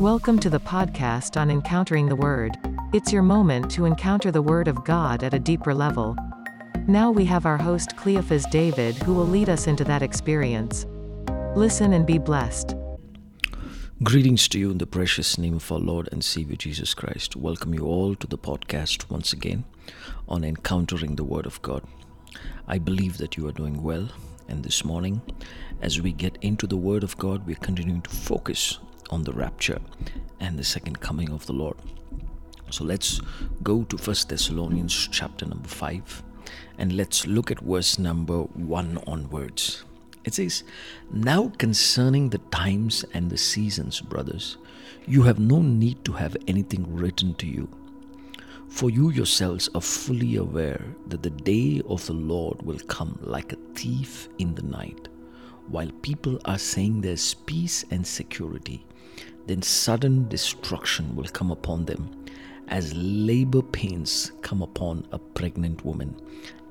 Welcome to the podcast on Encountering the Word. It's your moment to encounter the Word of God at a deeper level. Now we have our host Cleophas David who will lead us into that experience. Listen and be blessed. Greetings to you in the precious name of our Lord and Savior Jesus Christ. Welcome you all to the podcast once again on Encountering the Word of God. I believe that you are doing well, and this morning, as we get into the Word of God, we're continuing to focus on the rapture and the second coming of the Lord. So let's go to First Thessalonians chapter number 5 and let's look at verse number 1 onwards. It says, Now concerning the times and the seasons, brothers, you have no need to have anything written to you. For you yourselves are fully aware that the day of the Lord will come like a thief in the night. While people are saying there's peace and security, then sudden destruction will come upon them as labor pains come upon a pregnant woman,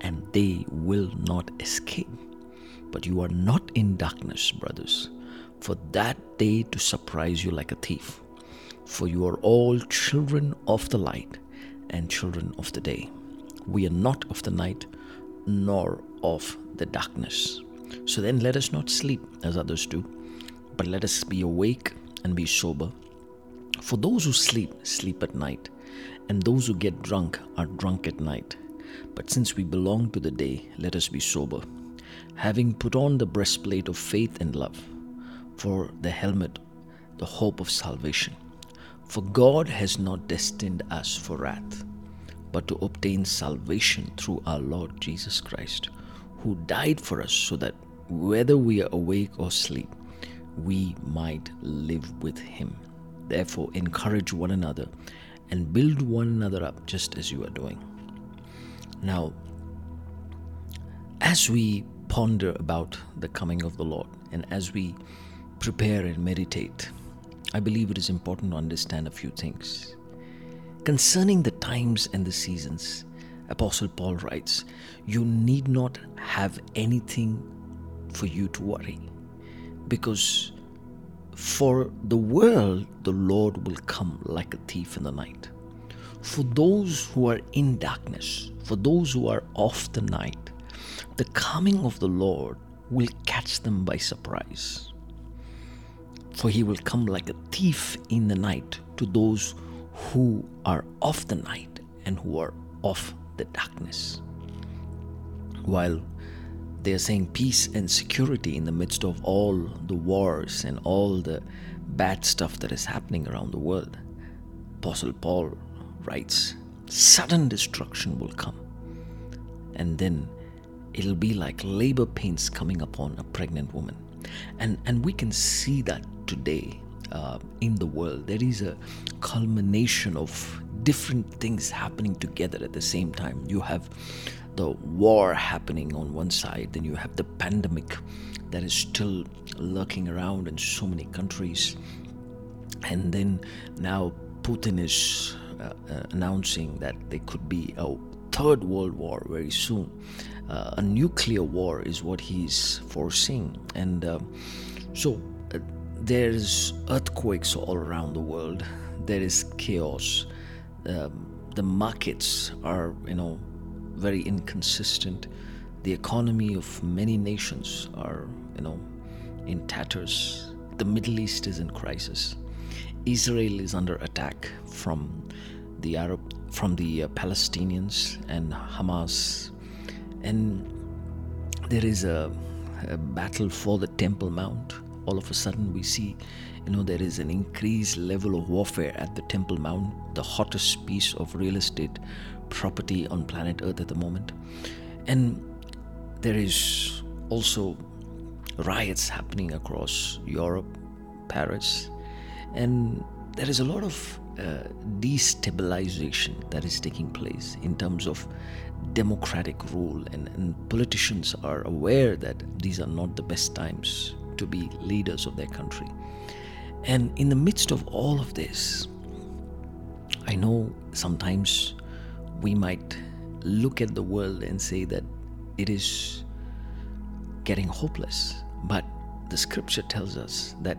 and they will not escape. But you are not in darkness, brothers, for that day to surprise you like a thief. For you are all children of the light and children of the day. We are not of the night nor of the darkness. So then let us not sleep as others do, but let us be awake and be sober. For those who sleep, sleep at night, and those who get drunk are drunk at night. But since we belong to the day, let us be sober, having put on the breastplate of faith and love, for the helmet, the hope of salvation. For God has not destined us for wrath, but to obtain salvation through our Lord Jesus Christ, who died for us so that whether we are awake or asleep, we might live with him. Therefore, encourage one another and build one another up just as you are doing. Now, as we ponder about the coming of the Lord and as we prepare and meditate, I believe it is important to understand a few things. Concerning the times and the seasons, Apostle Paul writes, You need not have anything for you to worry because for the world the Lord will come like a thief in the night. For those who are in darkness, for those who are off the night, the coming of the Lord will catch them by surprise. For he will come like a thief in the night to those who are of the night and who are of the darkness. While they are saying peace and security in the midst of all the wars and all the bad stuff that is happening around the world. Apostle Paul writes, sudden destruction will come. And then it'll be like labor pains coming upon a pregnant woman. And, and we can see that today uh, in the world. There is a culmination of different things happening together at the same time. You have the war happening on one side, then you have the pandemic that is still lurking around in so many countries, and then now Putin is uh, uh, announcing that there could be a third world war very soon. Uh, a nuclear war is what he's foreseeing, and uh, so uh, there's earthquakes all around the world. There is chaos. Um, the markets are, you know, very inconsistent. The economy of many nations are, you know, in tatters. The Middle East is in crisis. Israel is under attack from the Arab, from the uh, Palestinians and Hamas, and there is a, a battle for the Temple Mount. All of a sudden, we see, you know, there is an increased level of warfare at the Temple Mount, the hottest piece of real estate property on planet Earth at the moment. And there is also riots happening across Europe, Paris, and there is a lot of uh, destabilization that is taking place in terms of democratic rule, and, and politicians are aware that these are not the best times to be leaders of their country. And in the midst of all of this, I know sometimes we might look at the world and say that it is getting hopeless. But the scripture tells us that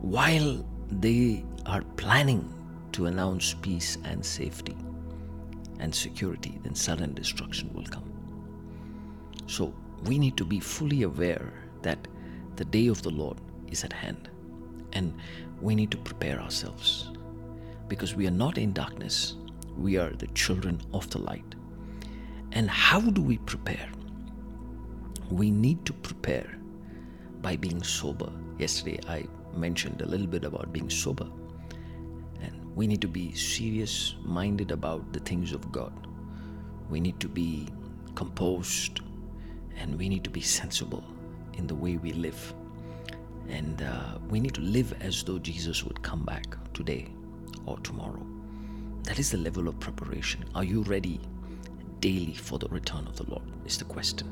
while they are planning to announce peace and safety and security, then sudden destruction will come. So we need to be fully aware that the day of the Lord is at hand and we need to prepare ourselves because we are not in darkness, we are the children of the light. And how do we prepare? We need to prepare by being sober. Yesterday I mentioned a little bit about being sober. And we need to be serious minded about the things of God. We need to be composed and we need to be sensible in the way we live. And uh, we need to live as though Jesus would come back today or tomorrow. That is the level of preparation. Are you ready daily for the return of the Lord? Is the question.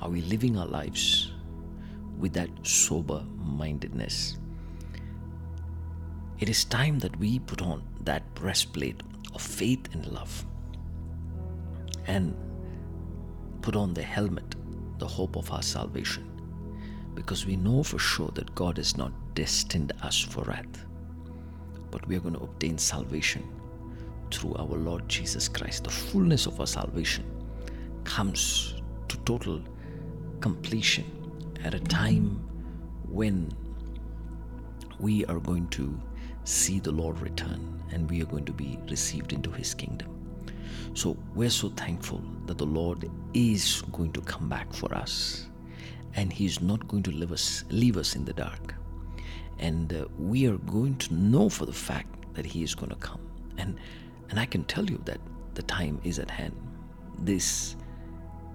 Are we living our lives with that sober mindedness? It is time that we put on that breastplate of faith and love and put on the helmet, the hope of our salvation, because we know for sure that God has not destined us for wrath, but we are going to obtain salvation through our Lord Jesus Christ. The fullness of our salvation comes to total completion at a time when we are going to see the Lord return and we are going to be received into his kingdom. So we're so thankful that the Lord is going to come back for us and he's not going to leave us leave us in the dark. And uh, we are going to know for the fact that he is going to come. And and I can tell you that the time is at hand. This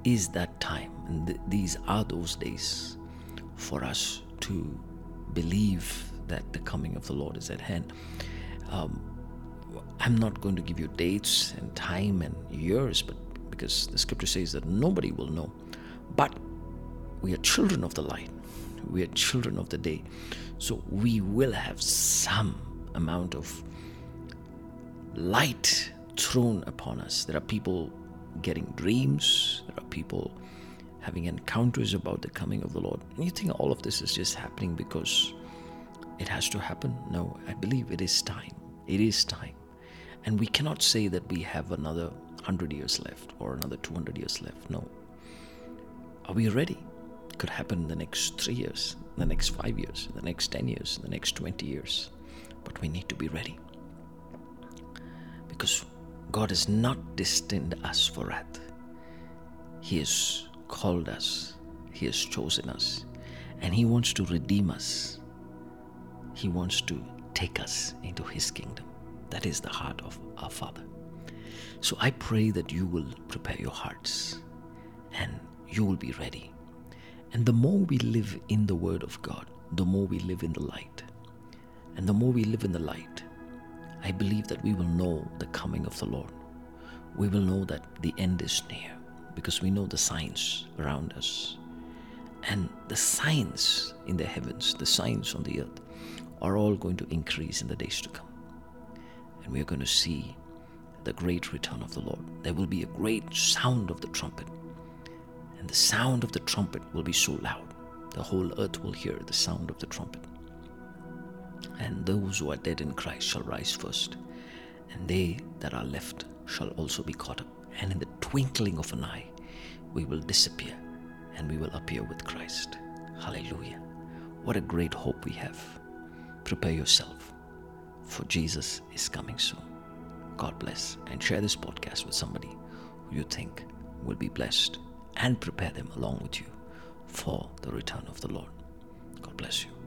is that time and th- these are those days for us to believe that the coming of the Lord is at hand. Um, I'm not going to give you dates and time and years, but because the scripture says that nobody will know. But we are children of the light, we are children of the day. So we will have some amount of light thrown upon us. There are people getting dreams, there are people having encounters about the coming of the Lord. And you think all of this is just happening because it has to happen? No, I believe it is time. It is time. And we cannot say that we have another 100 years left or another 200 years left. No. Are we ready? It could happen in the next three years, the next five years, the next 10 years, the next 20 years. But we need to be ready. Because God has not destined us for wrath. He has called us, He has chosen us, and He wants to redeem us. He wants to take us into His kingdom. That is the heart of our Father. So I pray that you will prepare your hearts and you will be ready. And the more we live in the Word of God, the more we live in the light. And the more we live in the light, I believe that we will know the coming of the Lord. We will know that the end is near because we know the signs around us. And the signs in the heavens, the signs on the earth, are all going to increase in the days to come. And we are going to see the great return of the Lord. There will be a great sound of the trumpet. And the sound of the trumpet will be so loud, the whole earth will hear the sound of the trumpet. And those who are dead in Christ shall rise first, and they that are left shall also be caught up. And in the twinkling of an eye, we will disappear and we will appear with Christ. Hallelujah. What a great hope we have. Prepare yourself, for Jesus is coming soon. God bless, and share this podcast with somebody who you think will be blessed and prepare them along with you for the return of the Lord. God bless you.